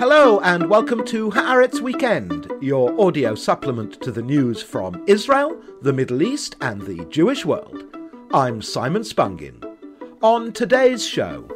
Hello and welcome to Haaretz Weekend, your audio supplement to the news from Israel, the Middle East, and the Jewish world. I'm Simon Spungin. On today's show,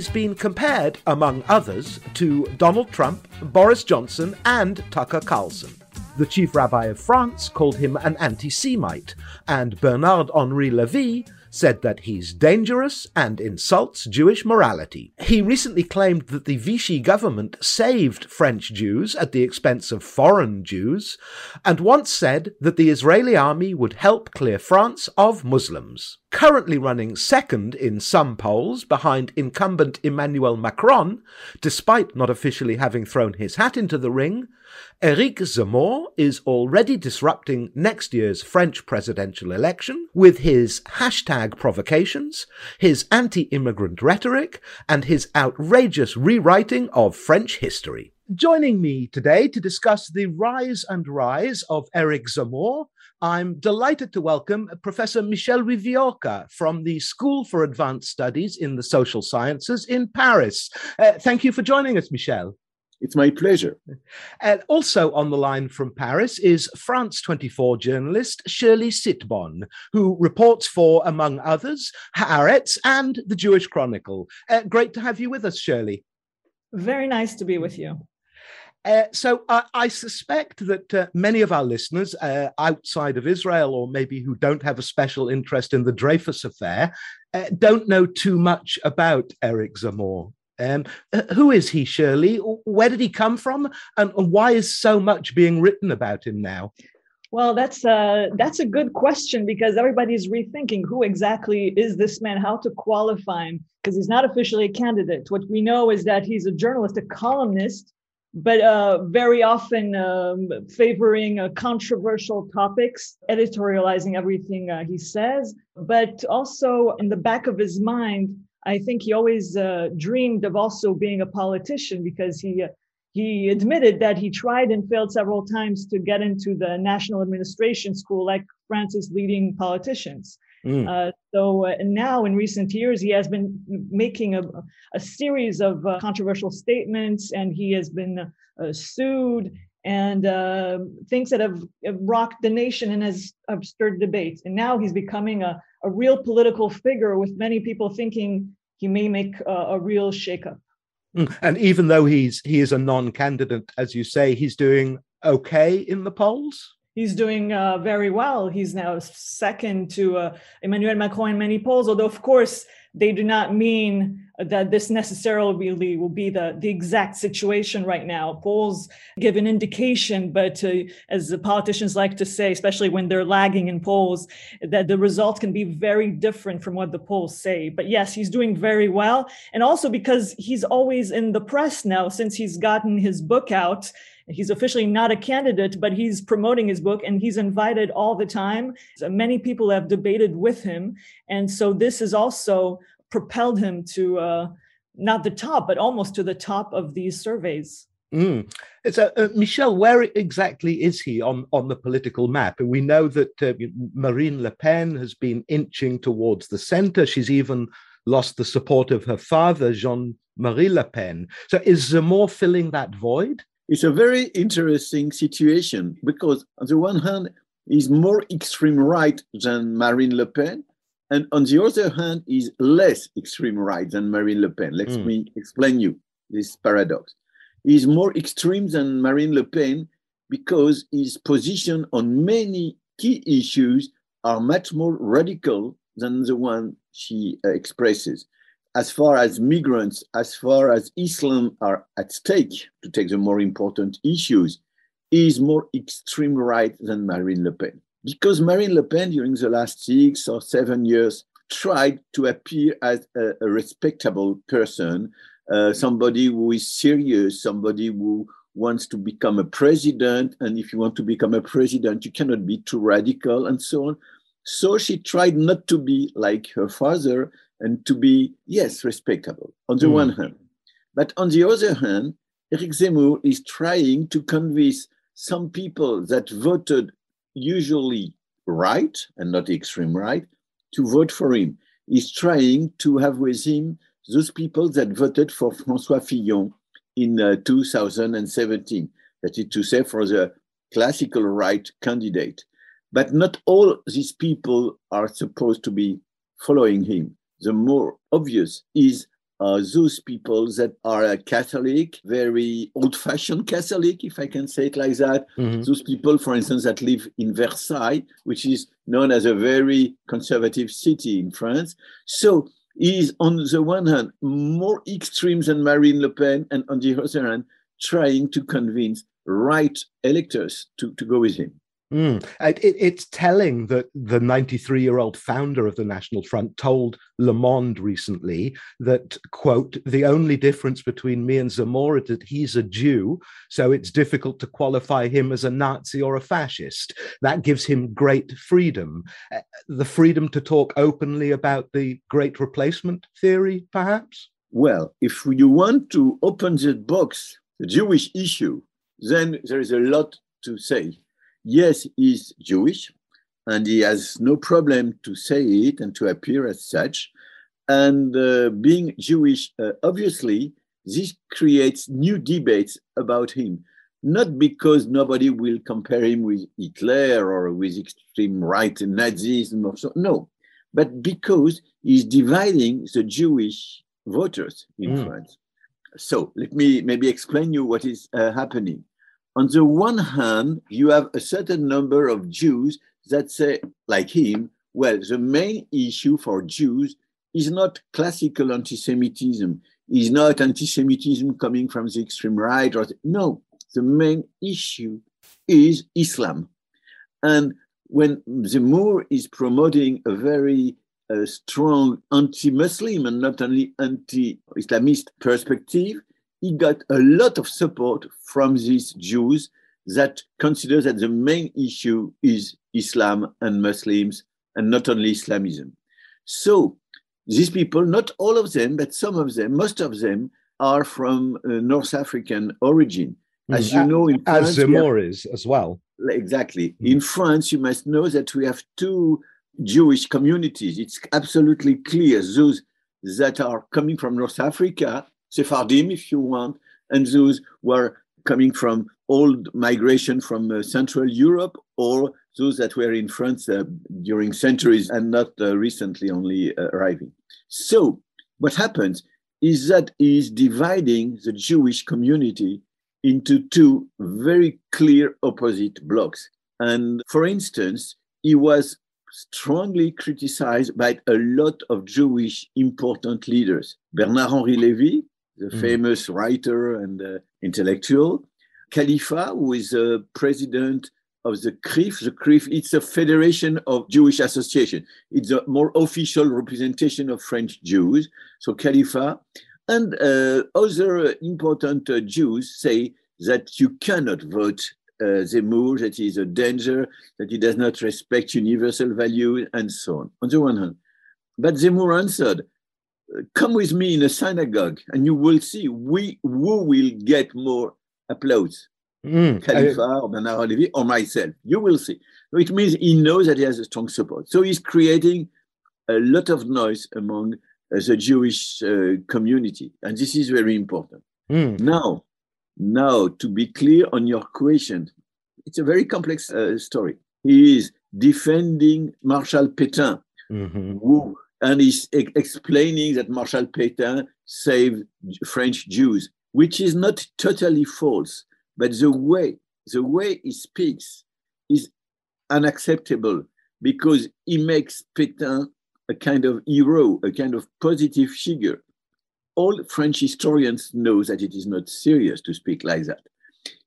he's been compared, among others, to Donald Trump, Boris Johnson, and Tucker Carlson. The chief rabbi of France called him an anti Semite, and Bernard Henri Levy said that he's dangerous and insults Jewish morality. He recently claimed that the Vichy government saved French Jews at the expense of foreign Jews, and once said that the Israeli army would help clear France of Muslims. Currently running second in some polls behind incumbent Emmanuel Macron, despite not officially having thrown his hat into the ring, Eric Zemmour is already disrupting next year's French presidential election with his hashtag provocations, his anti immigrant rhetoric, and his outrageous rewriting of French history. Joining me today to discuss the rise and rise of Eric Zemmour, I'm delighted to welcome Professor Michel Wieviorka from the School for Advanced Studies in the Social Sciences in Paris. Uh, thank you for joining us, Michel. It's my pleasure. And also on the line from Paris is France 24 journalist Shirley Sitbon, who reports for, among others, Haaretz and the Jewish Chronicle. Uh, great to have you with us, Shirley. Very nice to be with you. Uh, so uh, I suspect that uh, many of our listeners uh, outside of Israel, or maybe who don't have a special interest in the Dreyfus affair, uh, don't know too much about Eric Zemmour. Um, who is he, Shirley? Where did he come from, and, and why is so much being written about him now? Well, that's a that's a good question because everybody's rethinking who exactly is this man, how to qualify him, because he's not officially a candidate. What we know is that he's a journalist, a columnist, but uh, very often um, favoring uh, controversial topics, editorializing everything uh, he says, but also in the back of his mind I think he always uh, dreamed of also being a politician because he uh, he admitted that he tried and failed several times to get into the national administration school, like France's leading politicians. Mm. Uh, so uh, now, in recent years, he has been making a, a series of uh, controversial statements, and he has been uh, sued and uh, things that have, have, rocked the nation and has stirred debates. And now he's becoming a, a real political figure, with many people thinking he may make a, a real shakeup. Mm, and even though he's he is a non-candidate, as you say, he's doing okay in the polls. He's doing uh, very well. He's now second to uh, Emmanuel Macron in many polls, although of course they do not mean that this necessarily really will be the, the exact situation right now. Polls give an indication, but uh, as the politicians like to say, especially when they're lagging in polls, that the results can be very different from what the polls say. But yes, he's doing very well. And also because he's always in the press now since he's gotten his book out he's officially not a candidate, but he's promoting his book and he's invited all the time. So many people have debated with him. And so this has also propelled him to uh, not the top, but almost to the top of these surveys. Mm. So, uh, Michel, where exactly is he on, on the political map? We know that uh, Marine Le Pen has been inching towards the center. She's even lost the support of her father, Jean Marie Le Pen. So, is Zemmour filling that void? It's a very interesting situation because, on the one hand, he's more extreme right than Marine Le Pen, and on the other hand, he's less extreme right than Marine Le Pen. Let mm. me explain you this paradox. He's more extreme than Marine Le Pen because his position on many key issues are much more radical than the one she uh, expresses as far as migrants, as far as Islam are at stake, to take the more important issues, is more extreme right than Marine Le Pen. Because Marine Le Pen, during the last six or seven years, tried to appear as a, a respectable person, uh, somebody who is serious, somebody who wants to become a president. And if you want to become a president, you cannot be too radical and so on. So she tried not to be like her father and to be, yes, respectable on the mm. one hand. But on the other hand, Eric Zemmour is trying to convince some people that voted usually right and not extreme right to vote for him. He's trying to have with him those people that voted for François Fillon in uh, 2017, that is to say, for the classical right candidate. But not all these people are supposed to be following him. The more obvious is uh, those people that are Catholic, very old fashioned Catholic, if I can say it like that. Mm-hmm. Those people, for instance, that live in Versailles, which is known as a very conservative city in France. So is on the one hand more extreme than Marine Le Pen, and on the other hand, trying to convince right electors to, to go with him. Mm. It, it's telling that the 93 year old founder of the National Front told Le Monde recently that, quote, the only difference between me and Zamora is that he's a Jew, so it's difficult to qualify him as a Nazi or a fascist. That gives him great freedom. Uh, the freedom to talk openly about the great replacement theory, perhaps? Well, if you want to open the box, the Jewish issue, then there is a lot to say yes, he's Jewish, and he has no problem to say it and to appear as such. And uh, being Jewish, uh, obviously, this creates new debates about him, not because nobody will compare him with Hitler or with extreme right Nazism or so, no, but because he's dividing the Jewish voters in mm. France. So let me maybe explain you what is uh, happening on the one hand, you have a certain number of Jews that say, like him, well, the main issue for Jews is not classical anti-Semitism, is not anti-Semitism coming from the extreme right, or the, no, the main issue is Islam. And when Zemmour is promoting a very uh, strong anti-Muslim and not only anti-Islamist perspective, he got a lot of support from these Jews that consider that the main issue is Islam and Muslims and not only Islamism. So these people, not all of them, but some of them, most of them are from uh, North African origin. As you know, in France, as Zemmour is as well. Exactly. Mm. In France, you must know that we have two Jewish communities. It's absolutely clear those that are coming from North Africa Sephardim, if you want, and those were coming from old migration from uh, Central Europe or those that were in France uh, during centuries and not uh, recently only uh, arriving. So, what happens is that he is dividing the Jewish community into two very clear opposite blocks. And for instance, he was strongly criticized by a lot of Jewish important leaders. Bernard Henri Lévy, the mm. famous writer and uh, intellectual. Kalifat, who is a president of the CRIF. The CRIF, it's a federation of Jewish association. It's a more official representation of French Jews. So Kalifat and uh, other important uh, Jews say that you cannot vote uh, Zemmour, that he is a danger, that he does not respect universal values, and so on, on the one hand. But Zemmour answered, come with me in a synagogue and you will see we who will get more applause. Mm, Kalifat I, or Bernard Levy or myself. You will see. It means he knows that he has a strong support. So he's creating a lot of noise among uh, the Jewish uh, community. And this is very important. Mm. Now, now, to be clear on your question, it's a very complex uh, story. He is defending Marshal Pétain, mm-hmm. who and he's e- explaining that Marshal Pétain saved French Jews, which is not totally false, but the way the way he speaks is unacceptable because he makes Pétain a kind of hero, a kind of positive figure. All French historians know that it is not serious to speak like that.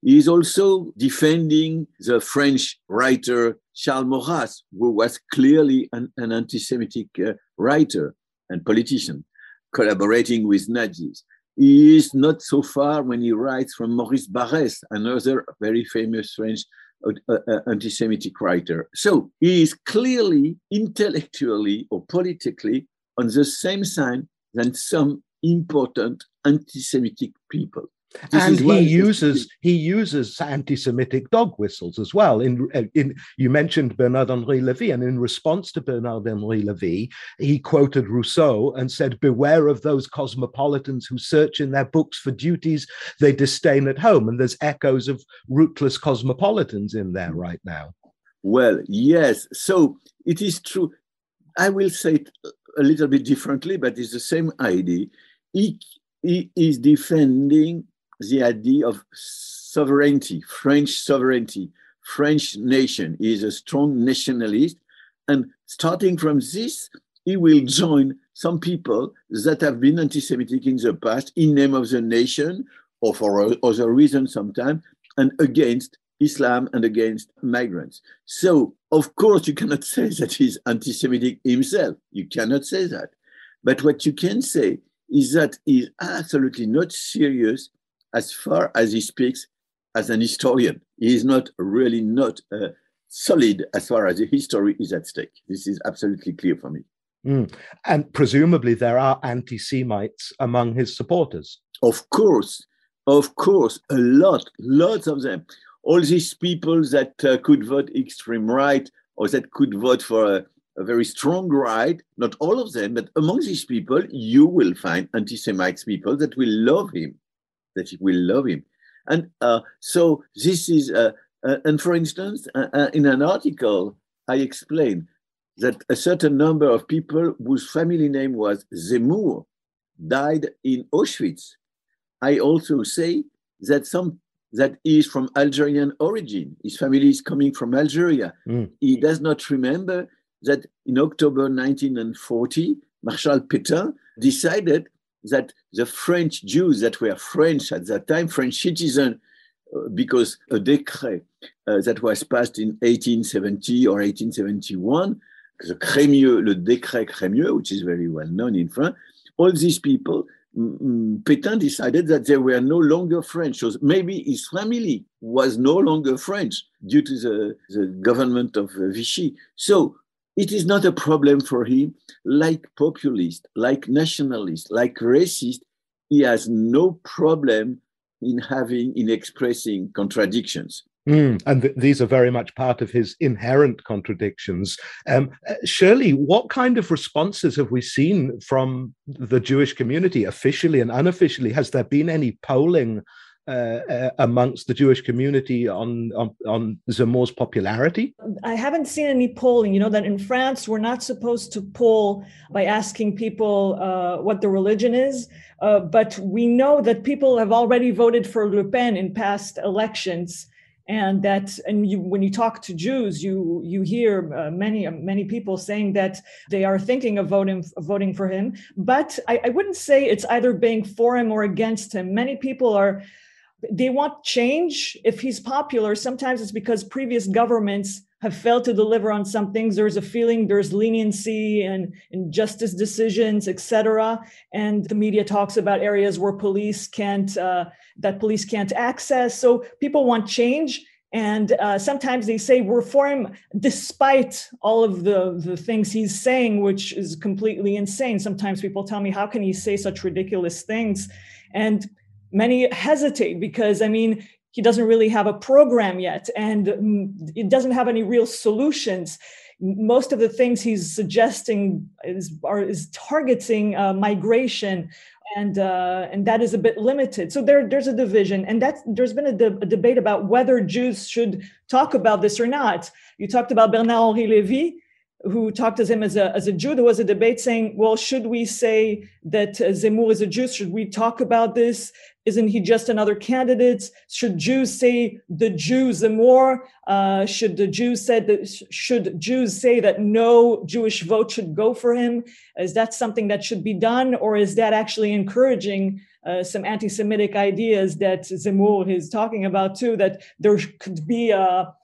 He is also defending the French writer Charles Maurras, who was clearly an, an anti Semitic uh, writer and politician, collaborating with Nazis. He is not so far when he writes from Maurice Barrès, another very famous French uh, uh, anti Semitic writer. So he is clearly, intellectually or politically, on the same side than some important anti-Semitic people. This and he uses he uses anti-Semitic dog whistles as well. In uh, in you mentioned Bernard Henri Levy, and in response to Bernard Henri Levy, he quoted Rousseau and said, "Beware of those cosmopolitans who search in their books for duties they disdain at home." And there's echoes of rootless cosmopolitans in there right now. Well, yes. So it is true. I will say it a little bit differently, but it's the same idea. He, he is defending the idea of sovereignty, French sovereignty, French nation. He is a strong nationalist. And starting from this, he will join some people that have been anti Semitic in the past in name of the nation or for other reasons sometimes, and against Islam and against migrants. So, of course, you cannot say that he's anti Semitic himself. You cannot say that. But what you can say is that he's absolutely not serious as far as he speaks as an historian. He is not really not uh, solid as far as the history is at stake. This is absolutely clear for me. Mm. And presumably there are anti Semites among his supporters. Of course, of course, a lot, lots of them. All these people that uh, could vote extreme right or that could vote for a, a, very strong right, not all of them, but among these people, you will find anti Semites people that will love him that he will love him. And uh, so this is, uh, uh, and for instance, uh, uh, in an article, I explained that a certain number of people whose family name was Zemmour died in Auschwitz. I also say that some that he is from Algerian origin. His family is coming from Algeria. Mm. He does not remember that in October 1940, Marshal Pétain decided that the French Jews that were French at that time, French citizens, uh, because a decree uh, that was passed in 1870 or 1871, the Crémieux, le décret Crémieux, which is very well known in France, all these people, mm, Pétain decided that they were no longer French. So maybe his family was no longer French due to the, the government of Vichy. So it is not a problem for him. Like populist, like nationalist, like racist, he has no problem in having, in expressing contradictions. Mm, and th- these are very much part of his inherent contradictions. Um, uh, Shirley, what kind of responses have we seen from the Jewish community, officially and unofficially? Has there been any polling uh, uh, amongst the Jewish community on, on, on Zemmour's popularity? I haven't seen any polling. You know that in France we're not supposed to poll by asking people uh, what the religion is, uh, but we know that people have already voted for Le Pen in past elections and that and you, when you talk to Jews, you you hear uh, many many people saying that they are thinking of voting of voting for him. But I, I, wouldn't say it's either being for him or against him. Many people are they want change. If he's popular sometimes it's because previous governments have failed to deliver on some things. There's a feeling there's leniency and injustice decisions etc and the media talks about areas where police can't uh, that police can't access. So people want change. And uh, sometimes they say we're for him despite all of the, the things he's saying which is completely insane. Sometimes people tell me how can he say such ridiculous things? And many hesitate because i mean he doesn't really have a program yet and it doesn't have any real solutions. Most of the things he's suggesting is are, is targeting uh, migration and uh, and that is a bit limited. So there there's a division and that there's been a, de- a, debate about whether jews should talk about this or not. You talked about bernard henri levy who talked to him as a, as a Jew, there was a debate saying, well, should we say that uh, Zemmour is a Jew? Should we talk about this? Isn't he just another candidate? Should Jews say the Jew Zemmour? Uh, should the Jews say that should Jews say that no Jewish vote should go for him? Is that something that should be done, or is that actually encouraging uh, some anti-Semitic ideas that Zemmour is talking about too? That there could be a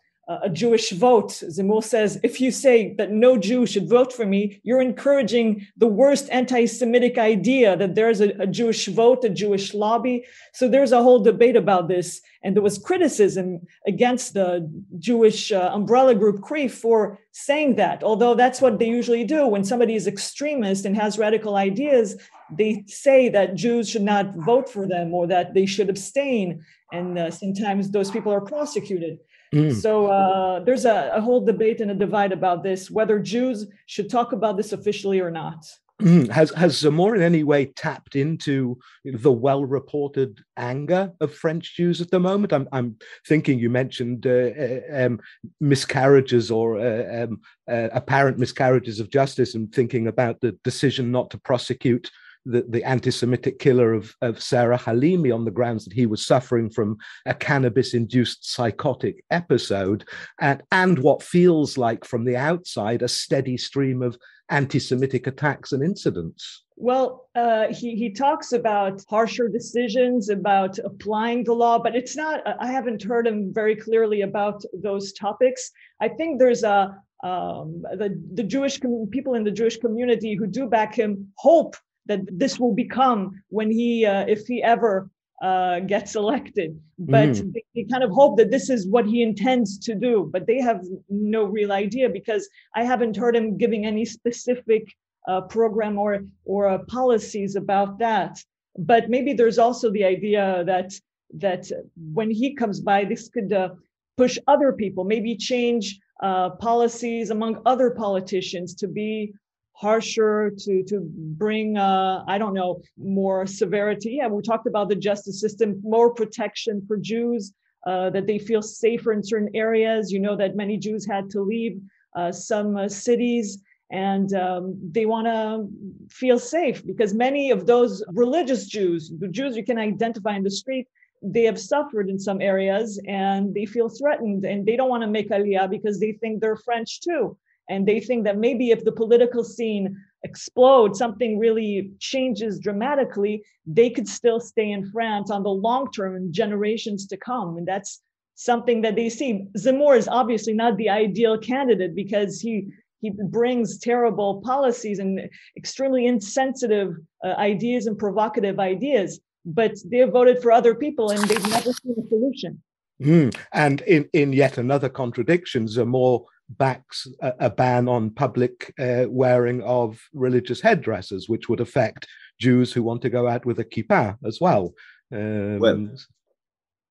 a Jewish vote. Zemmour says, if you say that no Jew should vote for me, you're encouraging the worst anti Semitic idea that there's a, a, Jewish vote, a Jewish lobby. So there's a whole debate about this. And there was criticism against the Jewish uh, umbrella group CRIF for saying that, although that's what they usually do. When somebody is extremist and has radical ideas, they say that Jews should not vote for them or that they should abstain. And uh, sometimes those people are prosecuted. Mm. So uh, there's a, a, whole debate and a divide about this, whether Jews should talk about this officially or not. Mm. Has has Zemmour in any way tapped into the well-reported anger of French Jews at the moment? I'm I'm thinking you mentioned uh, uh um, miscarriages or uh, um, uh, apparent miscarriages of justice, and thinking about the decision not to prosecute the, the anti-Semitic killer of, of Sarah Halimi on the grounds that he was suffering from a cannabis-induced psychotic episode, and, and what feels like from the outside a steady stream of anti-Semitic attacks and incidents. Well, uh, he he talks about harsher decisions, about applying the law, but it's not. I haven't heard him very clearly about those topics. I think there's a um, the the Jewish com- people in the Jewish community who do back him hope that this will become when he, uh, if he ever uh, gets elected. But mm. they, they, kind of hope that this is what he intends to do, but they have no real idea because I haven't heard him giving any specific uh, program or or uh, policies about that. But maybe there's also the idea that that when he comes by, this could uh, push other people, maybe change uh, policies among other politicians to be harsher to to bring uh, i don't know more severity. Yeah we talked about the justice system more protection for jews uh, that they feel safer in certain areas. You know that many jews had to leave uh, some uh, cities and um, they want to feel safe because many of those religious jews the jews you can identify in the street they have suffered in some areas and they feel threatened and they don't want to make aliyah because they think they're french too and they think that maybe if the political scene explodes, something really changes dramatically, they could still stay in France on the long term and generations to come. And that's something that they see. Zemmour is obviously not the ideal candidate because he he brings terrible policies and extremely insensitive uh, ideas and provocative ideas. But they voted for other people and they've never seen a solution. Mm. And in, in yet another contradiction, Zemmour backs a, a ban on public uh, wearing of religious headdresses, which would affect Jews who want to go out with a kippah as well. Um, well,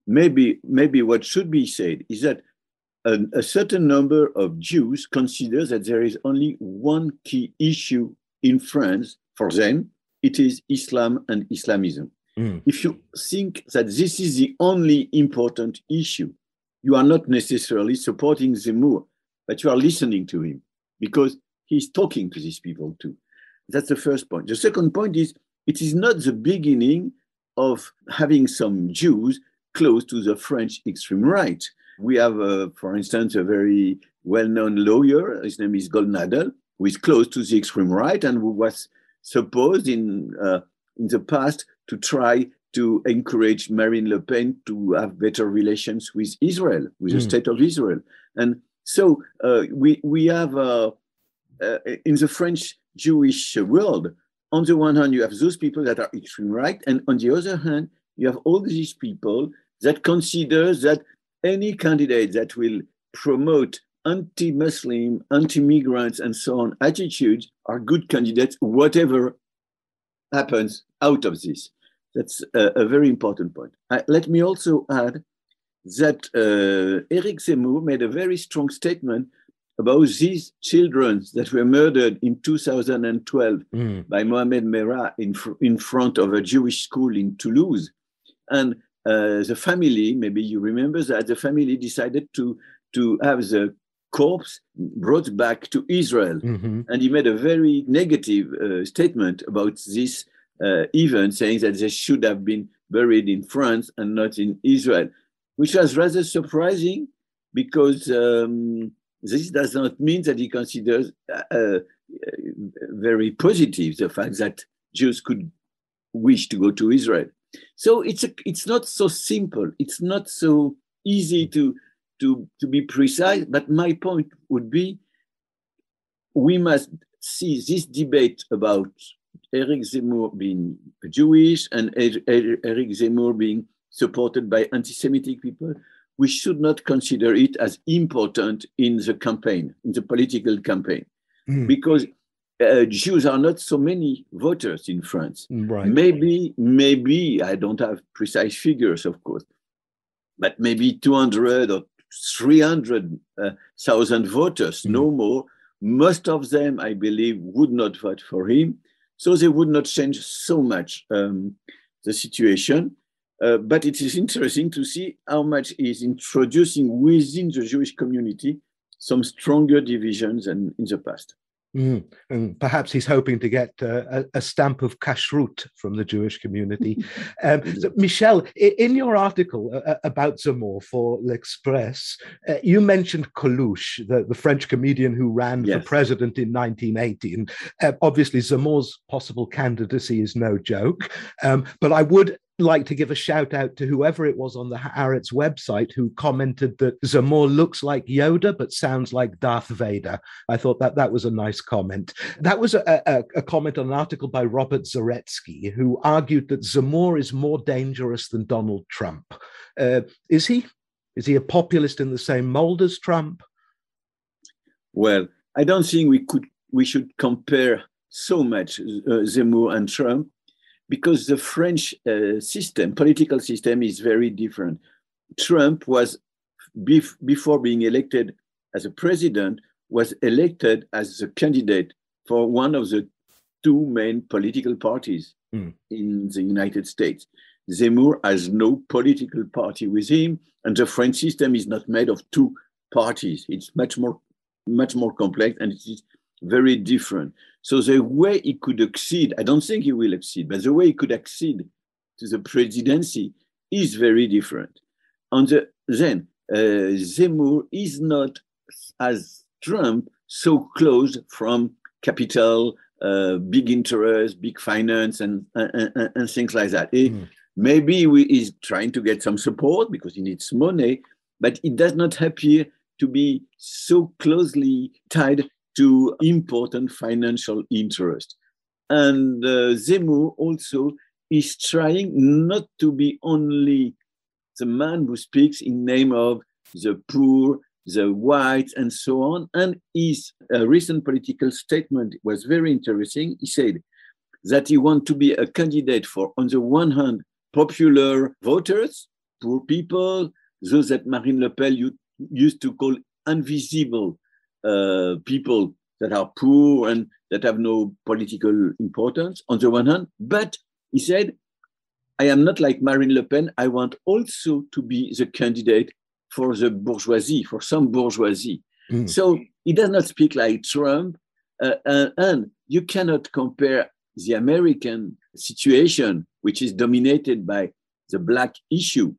maybe maybe what should be said is that a, a certain number of Jews consider that there is only one key issue in France for them. It is Islam and Islamism. Mm. If you think that this is the only important issue, you are not necessarily supporting the Zemmour but you are listening to him because he's talking to these people too. That's the first point. The second point is it is not the beginning of having some Jews close to the French extreme right. We have, uh, for instance, a very well known lawyer, his name is Goldnadel, who is close to the extreme right and who was supposed in, uh, in the past to try to encourage Marine Le Pen to have better relations with Israel, with mm. the hmm. state of Israel. And so uh, we we have uh, uh, in the French Jewish world, on the one hand, you have those people that are extreme right, and on the other hand, you have all these people that consider that any candidate that will promote anti-Muslim, anti-migrants, and so on attitudes are good candidates, whatever happens out of this. That's a, a very important point. Let me also add that uh, Eric Zemmour made a very strong statement about these children that were murdered in 2012 mm. by Mohamed Merah in, fr- in front of a Jewish school in Toulouse. And uh, the family, maybe you remember that, the family decided to, to have the corpse brought back to Israel. Mm-hmm. And he made a very negative uh, statement about this uh, event, saying that they should have been buried in France and not in Israel which was rather surprising because um, this does not mean that he considers uh, uh, very positive the fact that Jews could wish to go to Israel. So it's a, it's not so simple. It's not so easy to to, to be precise, but my point would be we must see this debate about Eric Zemmour being Jewish and Eric Zemmour being supported by anti Semitic people. We should not consider it as important in the campaign, in the political campaign, mm. because uh, Jews are not so many voters in France. Right. Maybe, maybe I don't have precise figures, of course, but maybe 200 or 300,000 uh, voters, mm. no more. Most of them, I believe, would not vote for him. So they would not change so much um, the situation. Uh, but it is interesting to see how much is introducing within the Jewish community some stronger divisions than in the past. Mm. And perhaps he's hoping to get uh, a, a, stamp of kashrut from the Jewish community. um, so Michel, in your article uh, uh, about Zemmour for L'Express, uh, you mentioned Coluche, the, the, French comedian who ran yes. for president in 1980. And uh, obviously, Zemmour's possible candidacy is no joke. Um, but I would like to give a shout out to whoever it was on the Haaretz website who commented that Zemmour looks like Yoda but sounds like Darth Vader. I thought that that was a nice comment. That was a, a, a comment on an article by Robert Zaretsky who argued that Zemmour is more dangerous than Donald Trump. Uh, is he? Is he a populist in the same mold as Trump? Well, I don't think we could we should compare so much uh, Zemmour and Trump because the French uh, system, political system, is very different. Trump was, bef- before being elected as a president, was elected as a candidate for one of the two main political parties mm. in the United States. Zemmour has no political party with him, and the French system is not made of two parties. It's much more, much more complex, and it is very different. So the way he could exceed, I don't think he will exceed, but the way he could accede to the presidency is very different. On the, then, uh, Zemmour is not, as Trump, so close from capital, uh, big interest, big finance, and, and, and things like that. mm. Maybe he is trying to get some support because he needs money, but it does not appear to be so closely tied to important financial interest. And uh, Zemmour also is trying not to be only the man who speaks in name of the poor, the whites, and so on. And his uh, recent political statement was very interesting. He said that he wants to be a candidate for, on the one hand, popular voters, poor people, those that Marine Le Pen used to call invisible uh, people that are poor and that have no political importance on the one hand. But he said, I am not like Marine Le Pen. I want also to be the candidate for the bourgeoisie, for some bourgeoisie. Mm. So he does not speak like Trump. Uh, uh, and you cannot compare the American situation, which is dominated by the black issue,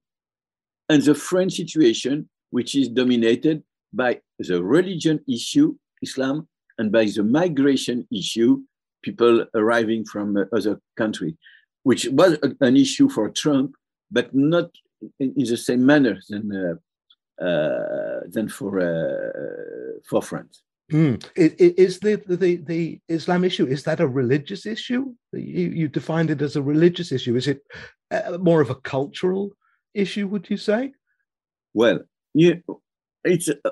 and the French situation, which is dominated by the religion issue, Islam, and by the migration issue, people arriving from other countries, which was an issue for Trump, but not in, in the same manner than uh, uh, than for uh, for France. Mm. Is the, the the Islam issue is that a religious issue? You, you defined it as a religious issue. Is it uh, more of a cultural issue? Would you say? Well, you, it's uh,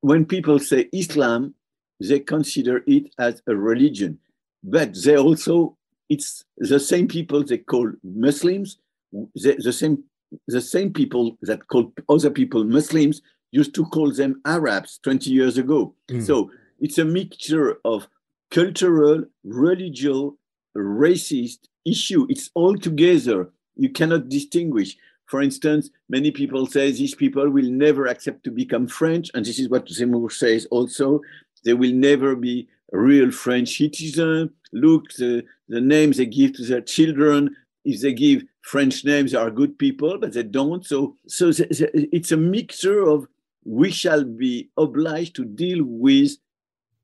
when people say Islam, they consider it as a religion. But they also, it's the same people they call Muslims, the, the same the same people that call other people Muslims used to call them Arabs 20 years ago. Mm. So it's a mixture of cultural, religious, racist issue. It's all together. You cannot distinguish. For instance, many people say these people will never accept to become French, and this is what Zemmour says also. They will never be real French citizens. Look, the, the names they give to their children, if they give French names, they are good people, but they don't. So, so it's a mixture of we shall be obliged to deal with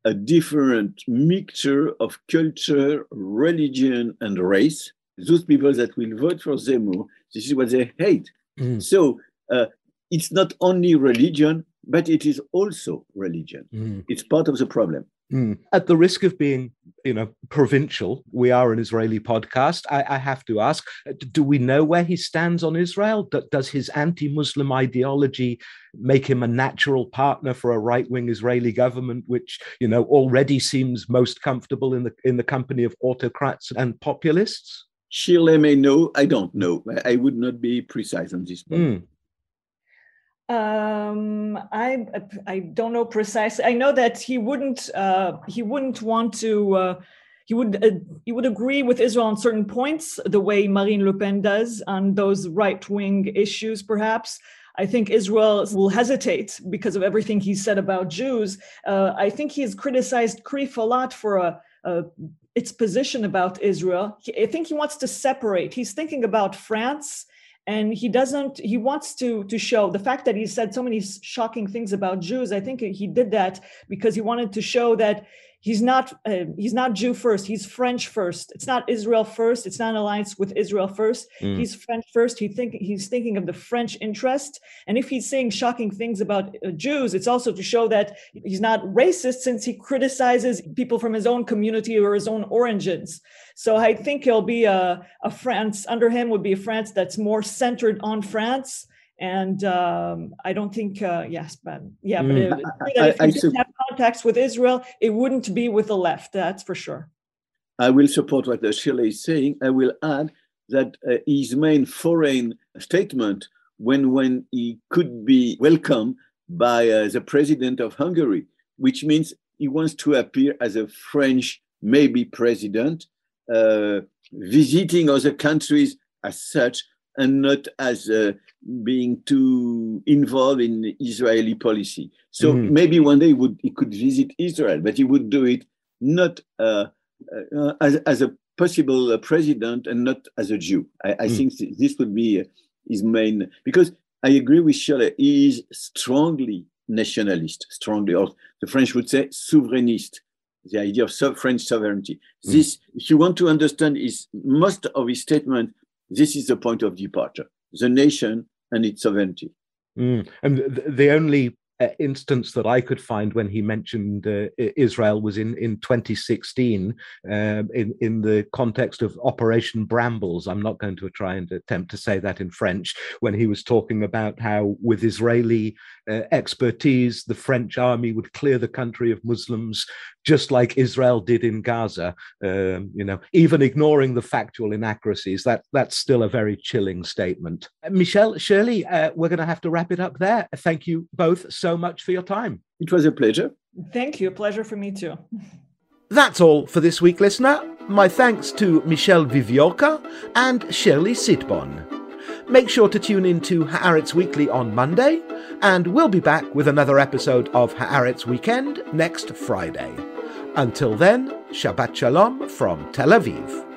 a different mixture of culture, religion, and race. Those people that will vote for Zemmour, this is what they hate. Mm. So uh, it's not only religion, but it is also religion. Mm. It's part of the problem. Mm. At the risk of being, you know, provincial, we are an Israeli podcast. I, I have to ask: Do we know where he stands on Israel? Does his anti-Muslim ideology make him a natural partner for a right-wing Israeli government, which you know already seems most comfortable in the in the company of autocrats and populists? Shirley may know. I don't know. I would not be precise on this point. Mm. Um, I I don't know precisely. I know that he wouldn't uh, he wouldn't want to. Uh, he would uh, he would agree with Israel on certain points, the way Marine Le Pen does on those right wing issues, perhaps. I think Israel will hesitate because of everything he said about Jews. Uh, I think he's criticized CRIF a lot for a, a, its position about Israel. He, I think he wants to separate. He's thinking about France and he doesn't he wants to to show the fact that he said so many shocking things about jews i think he did that because he wanted to show that he's not uh, he's not Jew first. He's French first. It's not Israel first. It's not an alliance with Israel first. Mm. He's French first. He think he's thinking of the French interest. And if he's saying shocking things about uh, Jews, it's also to show that he's not racist since he criticizes people from his own community or his own origins. So I think he'll be a, a France under him would be a France that's more centered on France and um, I don't think, uh, yes, but yeah, but mm. if, if you didn't have contacts with Israel, it wouldn't be with the left. That's for sure. I will support what Shirley is saying. I will add that uh, his main foreign statement, when when he could be welcomed by uh, the president of Hungary, which means he wants to appear as a French maybe president, uh, visiting other countries as such, and not as uh, being too involved in Israeli policy. So mm. maybe one day he would he could visit Israel, but he would do it not uh, uh, as, as a possible uh, president and not as a Jew. I, I mm. think this would be uh, his main because I agree with Shirley. He is strongly nationalist, strongly, or the French would say souverainist. The idea of French sovereignty. Mm. This, if you want to understand, is most of his statement this is the point of departure the nation and its sovereignty. Mm. And the, only instance that I could find when he mentioned uh, Israel was in, in 2016 um, in, in the context of Operation Brambles. I'm not going to try and attempt to say that in French, when he was talking about how, with Israeli uh, expertise, the French army would clear the country of Muslims, just like Israel did in Gaza. Um, you know, even ignoring the factual inaccuracies, that that's still a very chilling statement. Uh, Michel, Shirley, uh, we're going to have to wrap it up there. Thank you both so much for your time. It was a pleasure. Thank you. A pleasure for me too. That's all for this week, listener. My thanks to Michel Wieviorka and Shirley Sitbon. Make sure to tune in to Haaretz Weekly on Monday, and we'll be back with another episode of Haaretz Weekend next Friday. Until then, Shabbat Shalom from Tel Aviv.